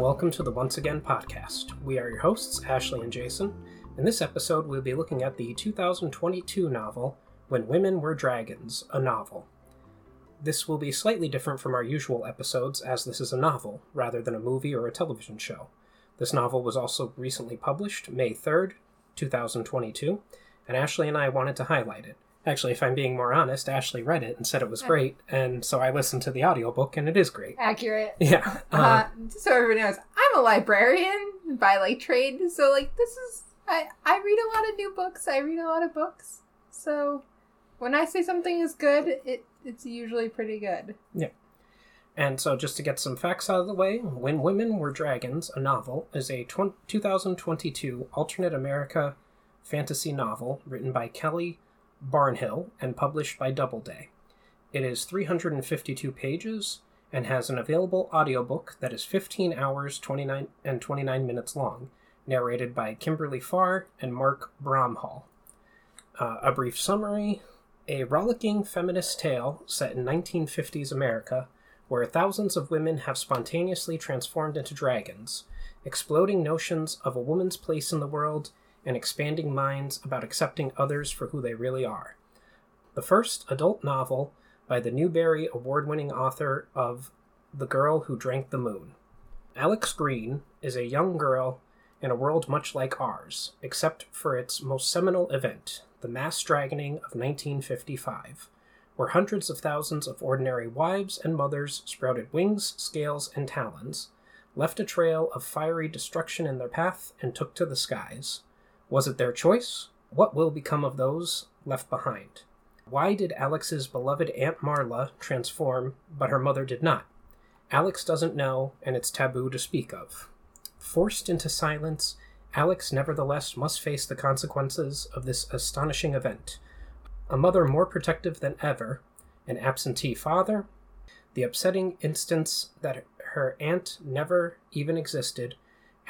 welcome to the Once Again podcast. We are your hosts, Ashley and Jason. In this episode, we'll be looking at the 2022 novel, When Women Were Dragons, a novel. This will be slightly different from our usual episodes, as this is a novel, rather than a movie or a television show. This novel was also recently published, May 3rd, 2022, and Ashley and I wanted to highlight it. Actually, if I'm being more honest, Ashley read it and said it was great, and so I listened to the audiobook, and it is great. Accurate. Yeah. Uh, Uh, so everybody knows, I'm a librarian by like trade. So like this is I I read a lot of new books. I read a lot of books. So when I say something is good, it it's usually pretty good. Yeah. And so, just to get some facts out of the way, When Women Were Dragons, a novel, is a tw- 2022 alternate America fantasy novel written by Kelly Barnhill and published by Doubleday. It is 352 pages and has an available audiobook that is 15 hours 29 and 29 minutes long, narrated by Kimberly Farr and Mark Bramhall. Uh, a brief summary a rollicking feminist tale set in 1950s America where thousands of women have spontaneously transformed into dragons, exploding notions of a woman's place in the world and expanding minds about accepting others for who they really are. The first adult novel by the Newbery Award winning author of The Girl Who Drank the Moon. Alex Green is a young girl in a world much like ours, except for its most seminal event, the mass dragoning of 1955 where hundreds of thousands of ordinary wives and mothers sprouted wings, scales, and talons, left a trail of fiery destruction in their path, and took to the skies. Was it their choice? What will become of those left behind? Why did Alex's beloved Aunt Marla transform, but her mother did not? Alex doesn't know, and it's taboo to speak of. Forced into silence, Alex nevertheless must face the consequences of this astonishing event a mother more protective than ever, an absentee father, the upsetting instance that her aunt never even existed,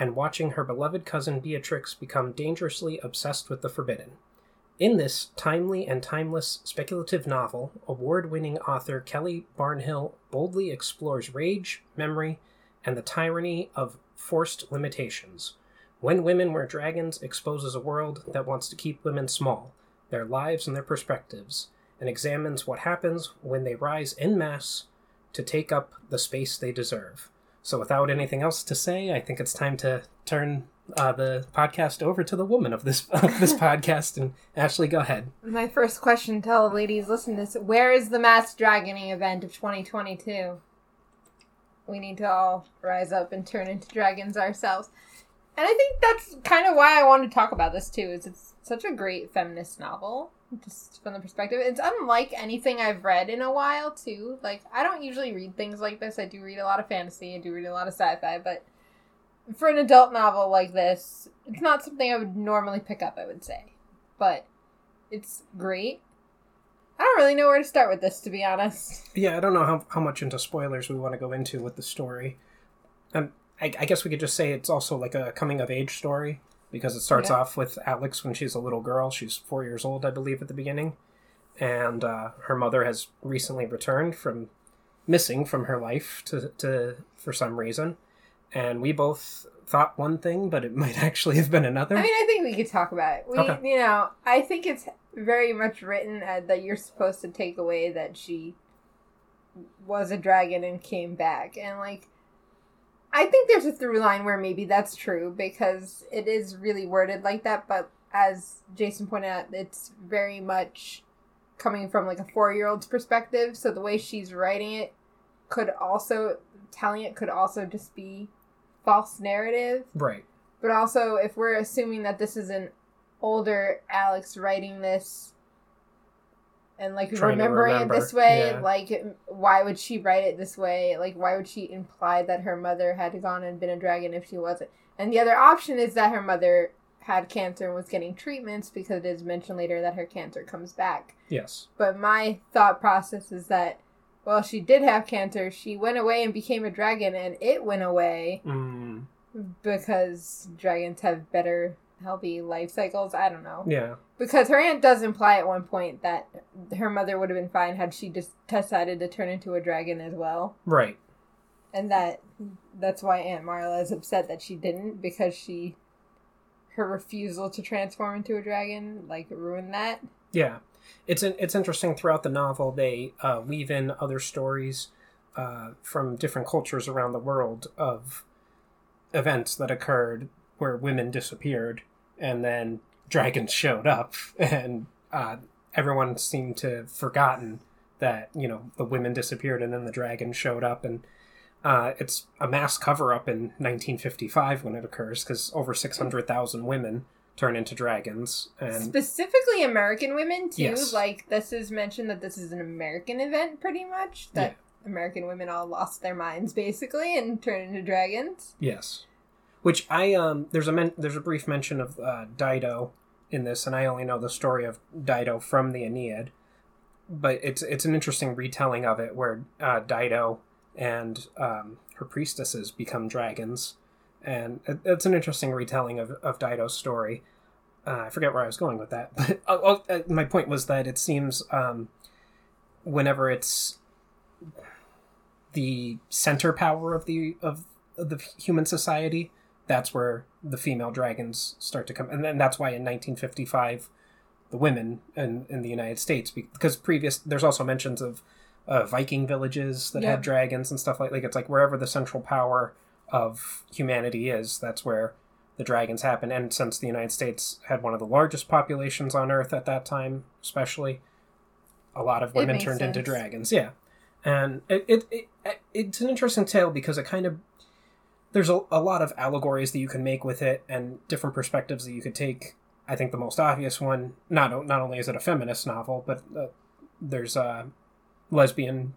and watching her beloved cousin Beatrix become dangerously obsessed with the forbidden. In this timely and timeless speculative novel, award winning author Kelly Barnhill boldly explores rage, memory, and the tyranny of forced limitations. When Women Were Dragons exposes a world that wants to keep women small, their lives and their perspectives, and examines what happens when they rise en masse to take up the space they deserve. So, without anything else to say, I think it's time to turn uh, the podcast over to the woman of this of this podcast. And Ashley, go ahead. My first question to all the ladies listening to this: Where is the mass dragoning event of 2022? We need to all rise up and turn into dragons ourselves. And I think that's kind of why I want to talk about this too. Is it's such a great feminist novel, just from the perspective. It's unlike anything I've read in a while too. Like I don't usually read things like this. I do read a lot of fantasy. I do read a lot of sci-fi, but for an adult novel like this, it's not something I would normally pick up. I would say, but it's great. I don't really know where to start with this, to be honest. Yeah, I don't know how, how much into spoilers we want to go into with the story. Um, I, I guess we could just say it's also like a coming of age story because it starts Yeah. off with Alex when she's a little girl. She's four years old, I believe, at the beginning. And uh, her mother has recently returned from missing from her life to, to for some reason. And we both thought one thing, but it might actually have been another. I mean, I think we could talk about it. We, Okay. you know, I think it's very much written uh, that you're supposed to take away that she was a dragon and came back, and like, I think there's a through line where maybe that's true because it is really worded like that. But as Jason pointed out, it's very much coming from like a four year old's perspective. So the way she's writing it could also telling it could also just be false narrative right. but also, if we're assuming that this is an older Alex writing this and like remembering remember, it this way, yeah. like why would she write it this way? Like why would she imply that her mother had gone and been a dragon if she wasn't? And the other option is that her mother had cancer and was getting treatments because it is mentioned later that her cancer comes back. Yes. But my thought process is that well, she did have cancer. She went away and became a dragon, and it went away Mm, because dragons have better healthy life cycles. I don't know. yeah. Because her aunt does imply at one point that her mother would have been fine had she just decided to turn into a dragon as well. Right. and that that's why Aunt Marla is upset that she didn't because she her refusal to transform into a dragon like ruined that. Yeah, it's an, it's interesting throughout the novel they uh, weave in other stories uh, from different cultures around the world of events that occurred where women disappeared and then dragons showed up and uh, everyone seemed to have forgotten that you know the women disappeared and then the dragon showed up and uh, it's a mass cover up in 1955 when it occurs because over 600,000 women turn into dragons and Specifically American women too. Yes. Like this is mentioned that this is an American event pretty much. That American women all lost their minds basically and turned into dragons. yes which i um there's a men- there's a brief mention of uh, dido in this and i only know the story of dido from the aeneid. But it's it's an interesting retelling of it where uh, dido and um, her priestesses become dragons. And it, it's an interesting retelling of, of dido's story. Uh, i forget where i was going with that but uh, uh, my point was that it seems um, whenever it's the center power of the of, of the human society that's where the female dragons start to come and then that's why in 1955 the women in, in the united states because previous there's also mentions of uh, viking villages that Yeah. had dragons and stuff like like it's like wherever the central power of humanity is that's where the dragons happen. And since the united states had one of the largest populations on earth at that time especially a lot of women turned into dragons. Yeah. And it, it, it it's an interesting tale because it kind of there's a, a lot of allegories that you can make with it and different perspectives that you could take i think the most obvious one not not only is it a feminist novel but uh, there's uh lesbian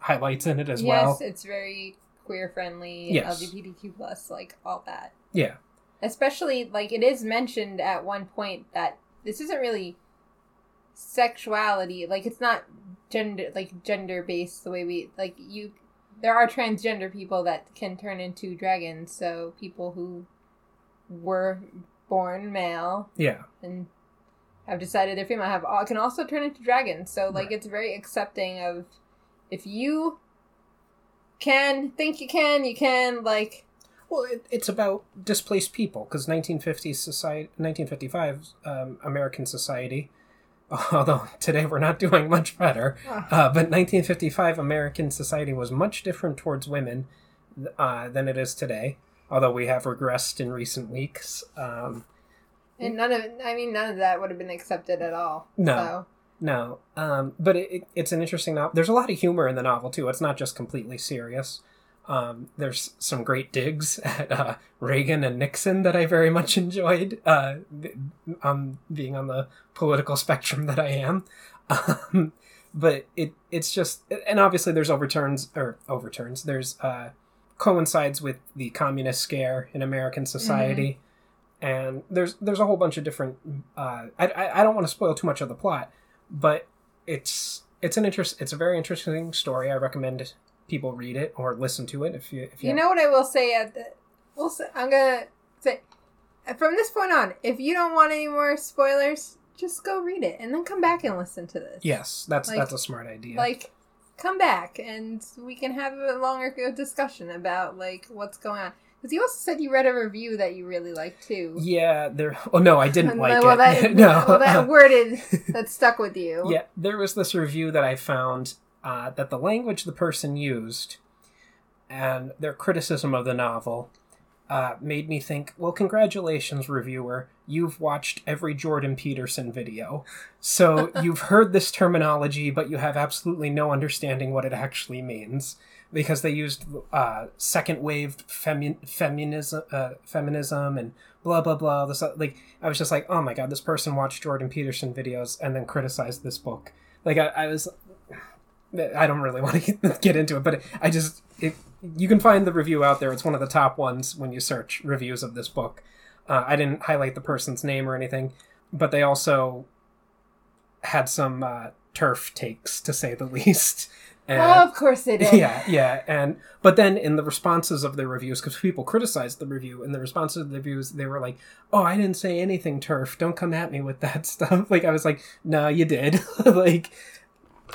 highlights in it as yes, well it's very queer friendly, Yes. LGBTQ plus, like all that. yeah Especially like it is mentioned at one point that this isn't really sexuality, like it's not gender like gender based the way we like you there are transgender people that can turn into dragons, so people who were born male yeah and have decided they're female have all can also turn into dragons. So like Right. it's very accepting of if you can think you can, you can like well it, it's about displaced people because 1950s society 1955 um, american society although today we're not doing much better Uh, but 1955 American society was much different towards women uh, than it is today. Although we have regressed in recent weeks. Um, and none of I mean none of that would have been accepted at all. No. So no, um, but it, it, it's an interesting novel. There's a lot of humor in the novel too. It's not just completely serious. Um, there's some great digs at uh, Reagan and Nixon that I very much enjoyed. Uh, um, being on the political spectrum that I am, um, but it it's just and obviously there's overturns or overturns. There's uh, coincides with the communist scare in American society, and there's there's a whole bunch of different. Uh, I, I I don't want to spoil too much of the plot, but it's it's an interest. It's a very interesting story. I recommend people read it or listen to it if you if you, you know what I will say at the we'll say, I'm gonna say from this point on, if you don't want any more spoilers, just go read it and then come back and listen to this. Yes, that's Like- that's a smart idea. Like come back and we can have a longer discussion about like what's going on. Because you also said you read a review that you really liked too. yeah, there. Oh no, I didn't like well, it. That, no, well, that word is, that stuck with you. yeah, there was this review that I found uh, that the language the person used and their criticism of the novel uh, made me think, well, congratulations, reviewer. You've watched every Jordan Peterson video. So you've heard this terminology, but you have absolutely no understanding what it actually means. Because they used uh, second wave femi- feminism, uh, feminism and blah, blah, blah. This, uh, like, I was just like, oh my god, this person watched Jordan Peterson videos and then criticized this book. Like, I, I was. I don't really want to get into it, but I just it, you can find the review out there. It's one of the top ones when you search reviews of this book. Uh, I didn't highlight the person's name or anything, but they also had some uh, TERF takes, to say the least. And, Oh, of course they did. yeah, yeah, and but then in the responses of the reviews, because people criticized the review, in the responses of the reviews, they were like, "Oh, I didn't say anything, TERF. Don't come at me with that stuff." Like I was like, "No, you did." like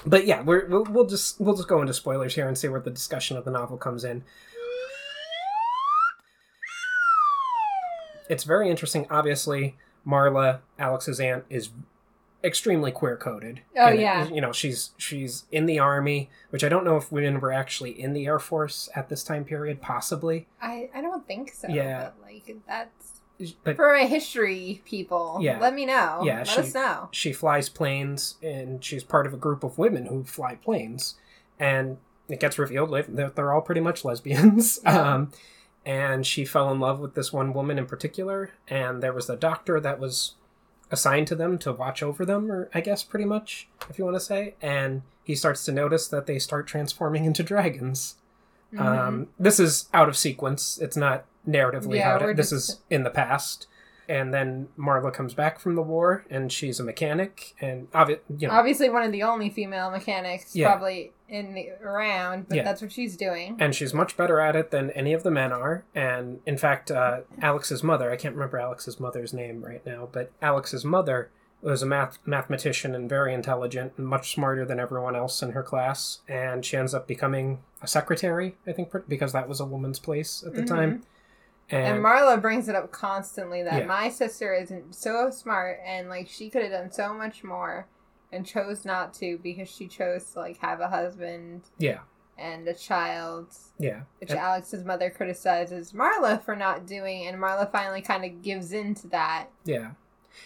but yeah, we're, we'll we'll just we'll just go into spoilers here and see where the discussion of the novel comes in. It's very interesting. Obviously, Marla, Alex's aunt, is extremely queer coded. Oh, yeah. you know she's she's in the army, which I don't know if women were actually in the Air Force at this time period. Possibly, I, I don't think so. Yeah. But, like, that's. But For a history people, Yeah. let me know. Yeah, let she- us know. she flies planes and she's part of a group of women who fly planes and it gets revealed that they're all pretty much lesbians Yeah. um, and she fell in love with this one woman in particular and there was a doctor that was assigned to them to watch over them or i guess pretty much if you want to say and he starts to notice that they start transforming into dragons Mhm. um, this is out of sequence. It's not narratively Yeah, how we're this just- is in the past. And then Marla comes back from the war, and she's a mechanic, and obvi- you know, Obviously, one of the only female mechanics Yeah. probably in the, around, but Yeah. that's what she's doing. and she's much better at it than any of the men are. And in fact, uh, Alex's mother—I can't remember Alex's mother's name right now, but Alex's mother was a math mathematician and very intelligent and much smarter than everyone else in her class. And she ends up becoming a secretary, I think, because that was a woman's place at the Mhm. time. And Marla brings it up constantly that Yeah. my sister isn't so smart and like she could have done so much more and chose not to because she chose to like have a husband yeah, and a child, yeah, which And- Alex's mother criticizes Marla for not doing, and Marla finally kind of gives in to that. Yeah.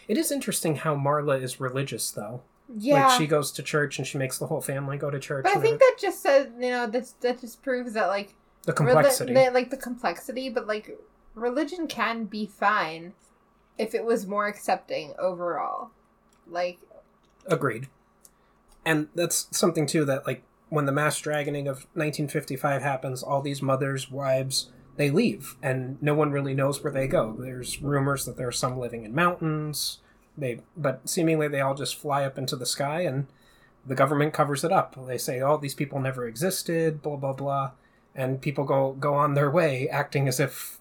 It is interesting how Marla is religious, though. Yeah, Like, she goes to church and she makes the whole family go to church. but I think that just says you know that that just proves that like the complexity. the- like the complexity, but like religion can be fine if it was more accepting overall. Like Agreed. And that's something, too, that, like, when the mass dragoning of 1955 happens, all these mothers, wives, they leave, and no one really knows where they go. There's rumors that there are some living in mountains, they, but seemingly they all just fly up into the sky, and the government covers it up. They say, "Oh, these people never existed," blah blah blah, and people go go on their way, acting as if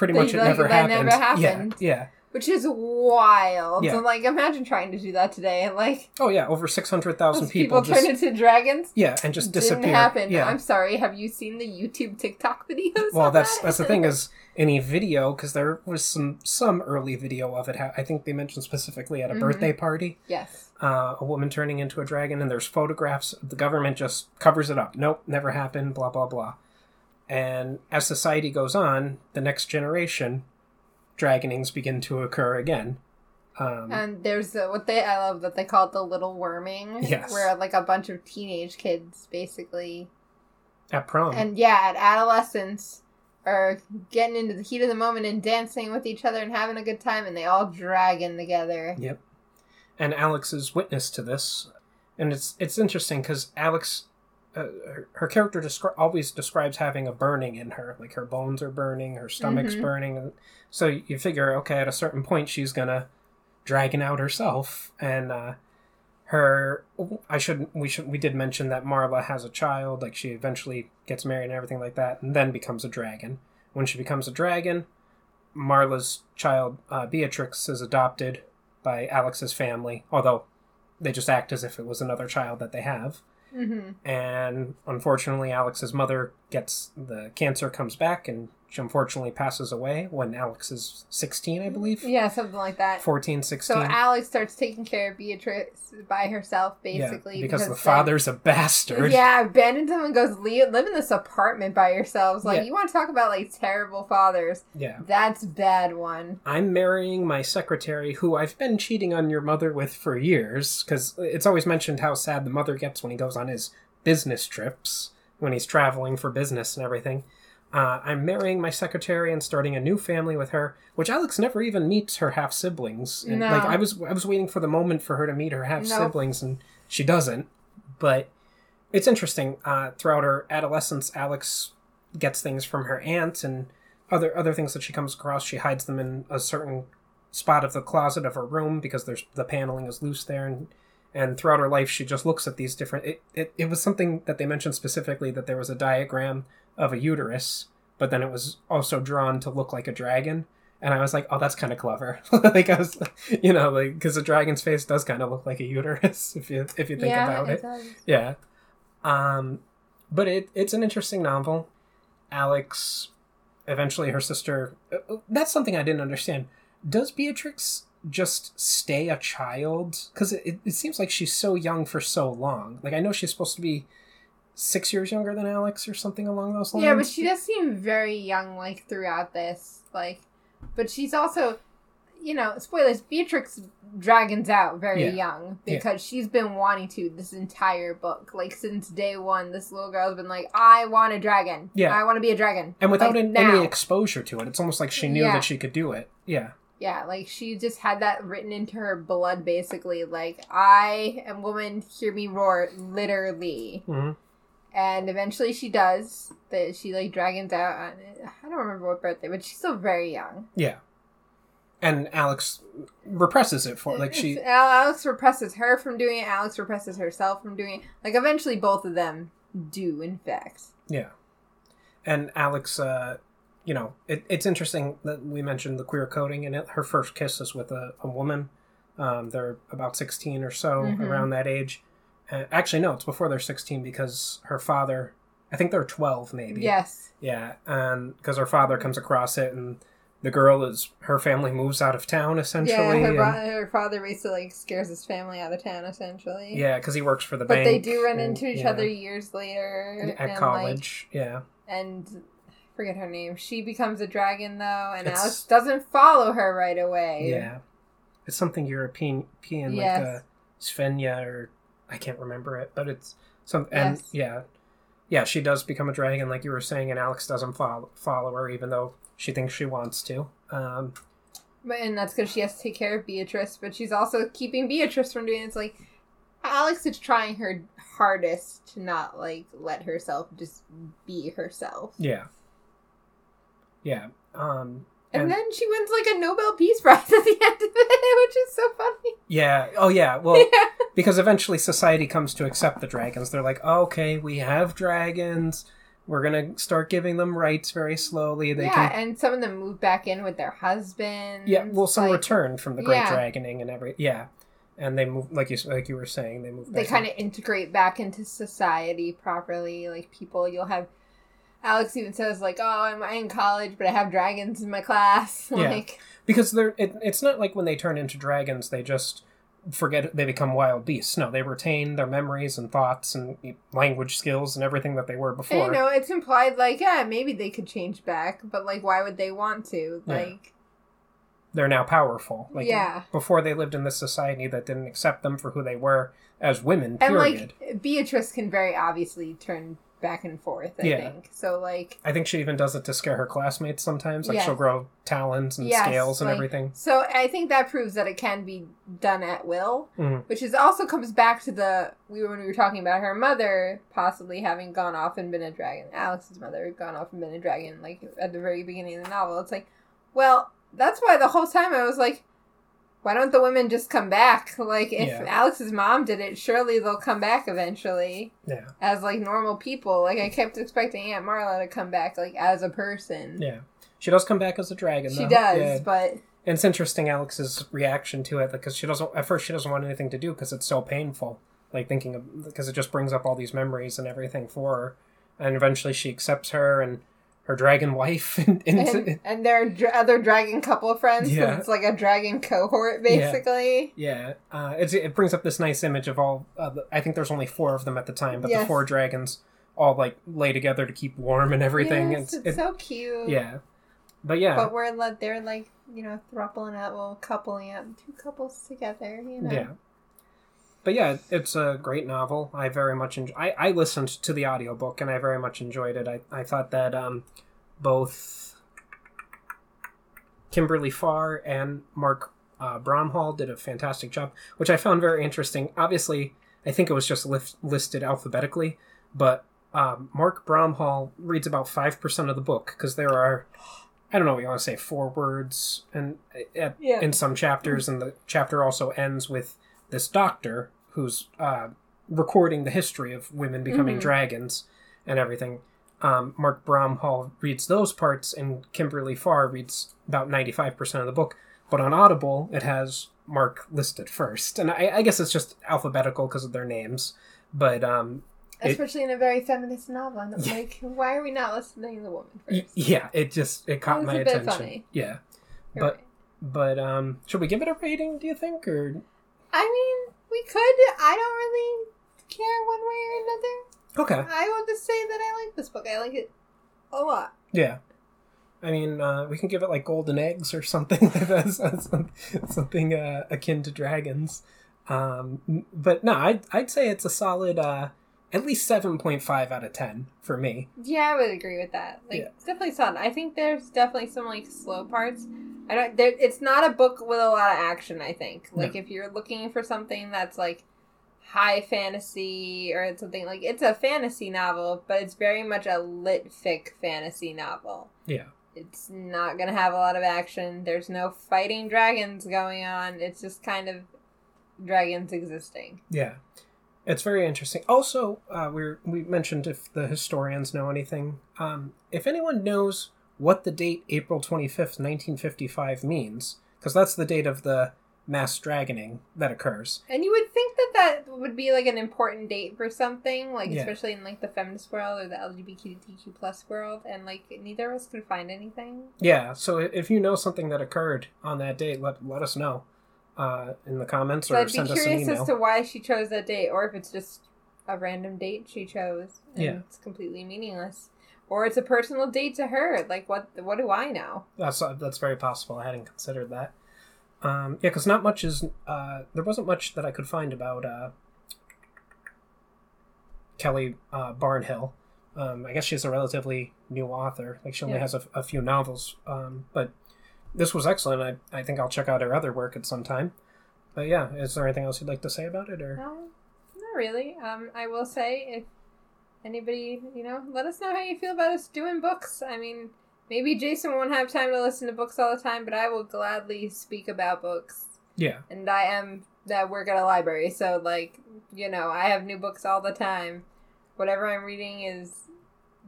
pretty much it like, never that happened. never happened. Yeah, yeah. which is wild. Yeah. So, like, imagine trying to do that today. and, Like, Oh yeah, over six hundred thousand people, people, just turn into dragons. yeah, and just disappear. Didn't happen. Yeah. I'm sorry. Have you seen the YouTube TikTok videos? well that's that? that's the thing is any video because there was some some early video of it i think they mentioned specifically at a Mhm. birthday party yes. uh, a woman turning into a dragon and there's photographs the government just covers it up nope never happened blah blah blah and as society goes on the next generation dragonings begin to occur again um, And there's the, what they I love that they call it the little worming, Yes. where like a bunch of teenage kids basically, at prom and yeah, at adolescence, are getting into the heat of the moment and dancing with each other and having a good time, and they all dragon together. Yep. And Alex is witness to this, and it's it's interesting because Alex, uh, her, her character descri- always describes having a burning in her, like her bones are burning, her stomach's Mhm. burning, and so you figure, okay, at a certain point she's gonna dragon out herself, and uh, her. I should we should we did mention that Marla has a child, like she eventually gets married and everything like that, and then becomes a dragon. When she becomes a dragon, Marla's child uh, Beatrix is adopted by Alex's family, although they just act as if it was another child that they have. Mm-hmm. And unfortunately, Alex's mother gets the cancer, comes back, and she unfortunately passes away when Alex is 16, I believe. Yeah, something like that. 14, 16. So Alex starts taking care of Beatrice by herself, basically, yeah, because the then- father's a bastard. Yeah, abandons him and goes live, live in this apartment by yourselves. Like Yeah. you want to talk about like terrible fathers? Yeah. That's bad one. I'm marrying my secretary, who I've been cheating on your mother with for years, because it's always mentioned how sad the mother gets when he goes on his business trips, when he's traveling for business and everything. Uh, I'm marrying my secretary and starting a new family with her, which Alex never even meets her half siblings. No. Like I was, I was waiting for the moment for her to meet her half Nope. siblings, and she doesn't. But it's interesting. Uh, throughout her adolescence, Alex gets things from her aunt and other other things that she comes across. She hides them in a certain spot of the closet of her room because there's the paneling is loose there and and throughout her life she just looks at these different it, it, it was something that they mentioned specifically that there was a diagram of a uterus but then it was also drawn to look like a dragon and I was like, oh, that's kind of clever. like I was, you know, like because a dragon's face does kind of look like a uterus if you if you think yeah, about it. does. Yeah. Um, but it it's an interesting novel. Alex, eventually her sister. uh, That's something I didn't understand. Does Beatrix just stay a child? Because it, it seems like she's so young for so long. Like I know she's supposed to be six years younger than Alex or something along those lines. Yeah, but she does seem very young, like throughout this. Like, but she's also, you know, spoilers. Beatrix dragons out very Yeah. young Yeah. because she's been wanting to this entire book. Like since day one, this little girl's been like, "I want a dragon. Yeah. I want to be a dragon." and without like, an- any exposure to it, it's almost like she knew Yeah. that she could do it. Yeah. Yeah, like she just had that written into her blood, basically. Like, I am woman, hear me roar, literally. hmm And eventually she does. That she like dragons out on I don't remember what birthday, but she's still very young. Yeah. And Alex represses it for like she. Alex represses her from doing it. Alex represses herself from doing it. Like eventually, both of them do, in fact. Yeah. And Alex, uh, you know, it, it's interesting that we mentioned the queer coding in it. Her first kiss is with a, a woman. Um, they're about 16 or so, Mhm. around that age. Uh, actually, no, it's before they're 16 because her father, I think they're 12 maybe. Yes. Yeah. And because her father comes across it and the girl is, her family moves out of town essentially. Yeah, her, bro- her father basically like scares his family out of town, essentially. yeah, because he works for the But bank. But they do run and- into each yeah, other years later At and, college. yeah. And I forget her name. She becomes a dragon though, and It's- Alex doesn't follow her right away. Yeah. It's something European, European Yes. like a Svenja or I can't remember it, but it's some and Yes. yeah, yeah. She does become a dragon, like you were saying, and Alex doesn't follow follow her, even though she thinks she wants to. Um, But and that's because she has to take care of Beatrice, but she's also keeping Beatrice from doing it. It's like Alex is trying her hardest to not like let herself just be herself. yeah, yeah. Um, And, And- then she wins like a Nobel Peace Prize at the end of it, which is so funny. yeah. Oh yeah. Well, yeah. because eventually society comes to accept the dragons. They're like, oh, okay, we have dragons. We're gonna start giving them rights very slowly. They yeah, can and some of them move back in with their husbands. Yeah, well, some like, return from the Great Yeah. Dragoning and every yeah, and they move like you like you were saying they move. They kind of integrate back into society properly. Like people, you'll have. Alex even says like, "Oh, I'm in college, but I have dragons in my class." Yeah. Like, because they're it, it's not like when they turn into dragons they just forget they become wild beasts. No, they retain their memories and thoughts and language skills and everything that they were And, before. you know, it's implied like, yeah, maybe they could change back, but like, why would they want to? Yeah. Like, They're now powerful. Like Yeah. before they lived in this society that didn't accept them for who they were as women. and like Beatrice can very obviously turn back and forth. I Yeah. think so. Like, I think she even does it to scare her classmates sometimes. Like Yes. she'll grow talons and Yes, scales and like- everything. so I think that proves that it can be done at will. Mhm. Which is also comes back to the we were when we were talking about her mother possibly having gone off and been a dragon. Alex's mother had gone off and been a dragon, like at the very beginning of the novel. It's like, well, that's why the whole time I was like, why don't the women just come back? Like if Yeah. Alex's mom did it, surely they'll come back eventually Yeah. as like normal people. Like I kept expecting Aunt Marla to come back like as a person. Yeah. She does come back as a dragon. She though. does, Yeah. but And it's interesting Alex's reaction to it because she doesn't at first she doesn't want anything to do because it's so painful. Like thinking of because it just brings up all these memories and everything for her, and eventually she accepts her and her dragon wife. And, and, and, and their dr- other dragon couple friends. Yeah. It's like a dragon cohort, basically. yeah, uh, it's, it brings up this nice image of all. Uh, I think there's only four of them at the time, but the four dragons all like lay together to keep warm and everything. Yes, it's, it's it- so cute. yeah, but yeah, But we're like they're like you know throupling up, well, coupling up, two couples together. You know. Yeah. But yeah, it's a great novel. I very much enjoy. I, I listened to the audiobook and I very much enjoyed it. I, I thought that um, both Kimberly Farr and Mark uh, Bramhall did a fantastic job, which I found very interesting. Obviously, I think it was just listed alphabetically, but um, Mark Bramhall reads about 5% of the book because there are, I don't know what you want to say, four words and at, Yeah. in some chapters, and the chapter also ends with this doctor who's uh, recording the history of women becoming Mhm. dragons and everything. um, Mark Bramhall reads those parts, and Kimberly Farr reads about 95% of the book. But on Audible, it has Mark listed first. And I, I guess it's just alphabetical because of their names. But um, It- Especially in a very feminist novel. And I'm like, why are we not listening to the woman first? yeah, it just it caught was my attention. funny. Yeah. You're but- right. But um, should we give it a rating, do you think? Or I mean, we could. I don't really care one way or another. Okay. I will just say that I like this book. I like it a lot. Yeah. I mean, uh, we can give it like golden eggs or something like that. Something uh, akin to dragons. Um, but no, I'd, I'd say it's a solid, uh, at least 7.5 out of 10 for me. Yeah, I would agree with that. Like, Yeah. definitely solid. I think there's definitely some like slow parts. I don't. There, it's not a book with a lot of action. I think. Like, if you're looking for something that's like high fantasy or something like it's a fantasy novel, but it's very much a lit fic fantasy novel. Yeah. It's not gonna have a lot of action. There's no fighting dragons going on. It's just kind of dragons existing. Yeah. It's very interesting. Also, uh, we we mentioned if the historians know anything. Um, if anyone knows what the date April 25th, 1955 means, because that's the date of the mass dragoning that occurs. And you would think that that would be like an important date for something, like Yeah. especially in like the feminist world or the LGBTQ plus world, and like neither of us could find anything. Yeah, so if you know something that occurred on that date, let let us know uh, in the comments So or I'd be send us an curious email. as to why she chose that date, or if it's just a random date she chose and Yeah. it's completely meaningless, or it's a personal date to her. Like what? What do I know? That's uh, that's very possible. I hadn't considered that. Um, yeah, because not much is uh, there wasn't much that I could find about uh, Kelly uh, Barnhill. Um, I guess she's a relatively new author. Like she only Yeah. has a, a few novels, um, but this was excellent. I I think I'll check out her other work at some time. But yeah, is there anything else you'd like to say about it? Or No, not really. Um, I will say if anybody, you know, let us know how you feel about us doing books. I mean, maybe Jason won't have time to listen to books all the time, but I will gladly speak about books. yeah, And I am that work at a library, so like, you know, I have new books all the time. Whatever I'm reading is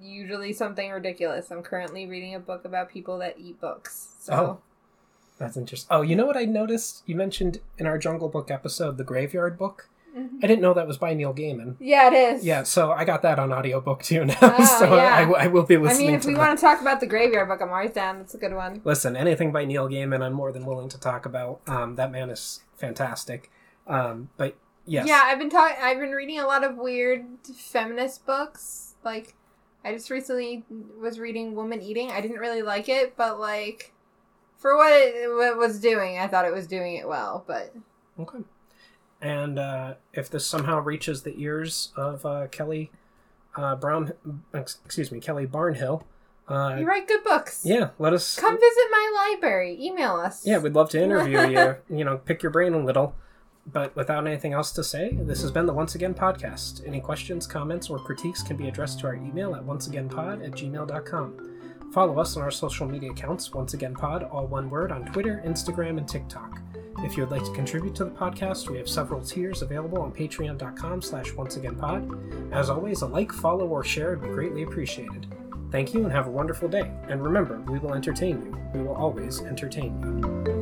usually something ridiculous. I'm currently reading a book about people that eat books. So Oh. that's interesting. Oh, you know what I noticed? You mentioned in our Jungle Book episode the Graveyard Book. Mhm. I didn't know that was by Neil Gaiman. Yeah, it is. Yeah, so I got that on audiobook too now. Oh, so yeah. I, I will be listening. To it. I mean, if we that. want to talk about the graveyard book, I'm always down. That's a good one. Listen, anything by Neil Gaiman, I'm more than willing to talk about. Um, that man is fantastic. Um, but yes, Yeah, I've been talking. I've been reading a lot of weird feminist books. Like, I just recently was reading Woman Eating. I didn't really like it, but like, for what it, what it was doing, I thought it was doing it well. But Okay. And uh, if this somehow reaches the ears of uh, Kelly uh, Brown, excuse me, Kelly Barnhill, uh, you write good books. yeah, let us. Come visit my library. Email us. Yeah, we'd love to interview you. You know, pick your brain a little. But without anything else to say, this has been the Once Again podcast. Any questions, comments, or critiques can be addressed to our email at onceagainpod at gmail.com. Follow us on our social media accounts, Once Again Pod, all one word, on Twitter, Instagram, and TikTok. If you would like to contribute to the podcast, we have several tiers available on patreon.com slash onceagainpod. As always, a like, follow, or share would be greatly appreciated. Thank you and have a wonderful day. And remember, we will entertain you. We will always entertain you.